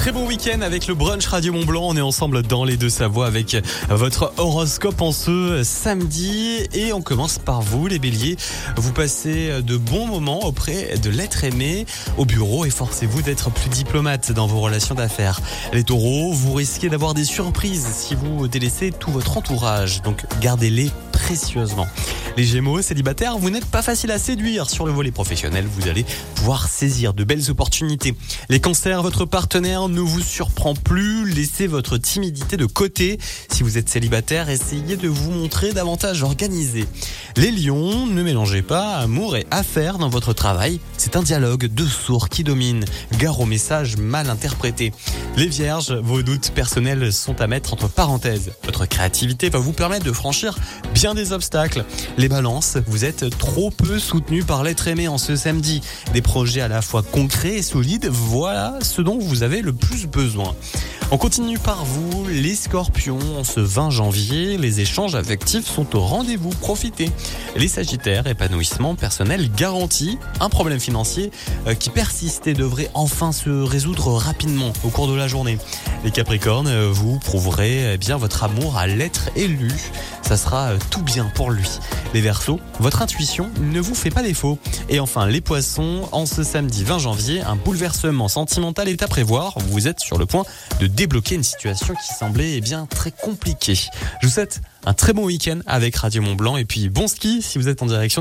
Très bon week-end avec le brunch Radio Mont Blanc. On est ensemble dans les deux Savoies avec votre horoscope en ce samedi. Et on commence par vous, les béliers. Vous passez de bons moments auprès de l'être aimé au bureau et forcez-vous d'être plus diplomate dans vos relations d'affaires. Les taureaux, vous risquez d'avoir des surprises si vous délaissez tout votre entourage. Donc gardez-les précieusement. Les Gémeaux, célibataires, vous n'êtes pas facile à séduire. Sur le volet professionnel, vous allez pouvoir saisir de belles opportunités. Les cancers, votre partenaire ne vous surprend plus. Laissez votre timidité de côté. Si vous êtes célibataire, essayez de vous montrer davantage organisé. Les lions, ne mélangez pas amour et affaires dans votre travail. C'est un dialogue de sourds qui domine. Gare aux messages mal interprétés. Les vierges, vos doutes personnels sont à mettre entre parenthèses. Votre créativité va vous permettre de franchir bien des obstacles. Les balances, vous êtes trop peu soutenu par l'être aimé en ce samedi. Des projets à la fois concrets et solides, voilà ce dont vous avez le plus besoin. On continue par vous, les scorpions. En ce 20 janvier, les échanges affectifs sont au rendez-vous. Profitez. Les sagittaires, épanouissement personnel garanti. Un problème financier euh, qui persistait devrait enfin se résoudre rapidement au cours de la journée. Les capricornes, euh, vous prouverez eh bien votre amour à l'être élu. Ça sera euh, tout bien pour lui. Les versos, votre intuition ne vous fait pas défaut. Et enfin, les poissons, en ce samedi 20 janvier, un bouleversement sentimental est à prévoir. Vous êtes sur le point de débloquer une situation qui semblait eh bien très compliquée. Je vous souhaite un très bon week-end avec Radio Mont Blanc et puis bon ski si vous êtes en direction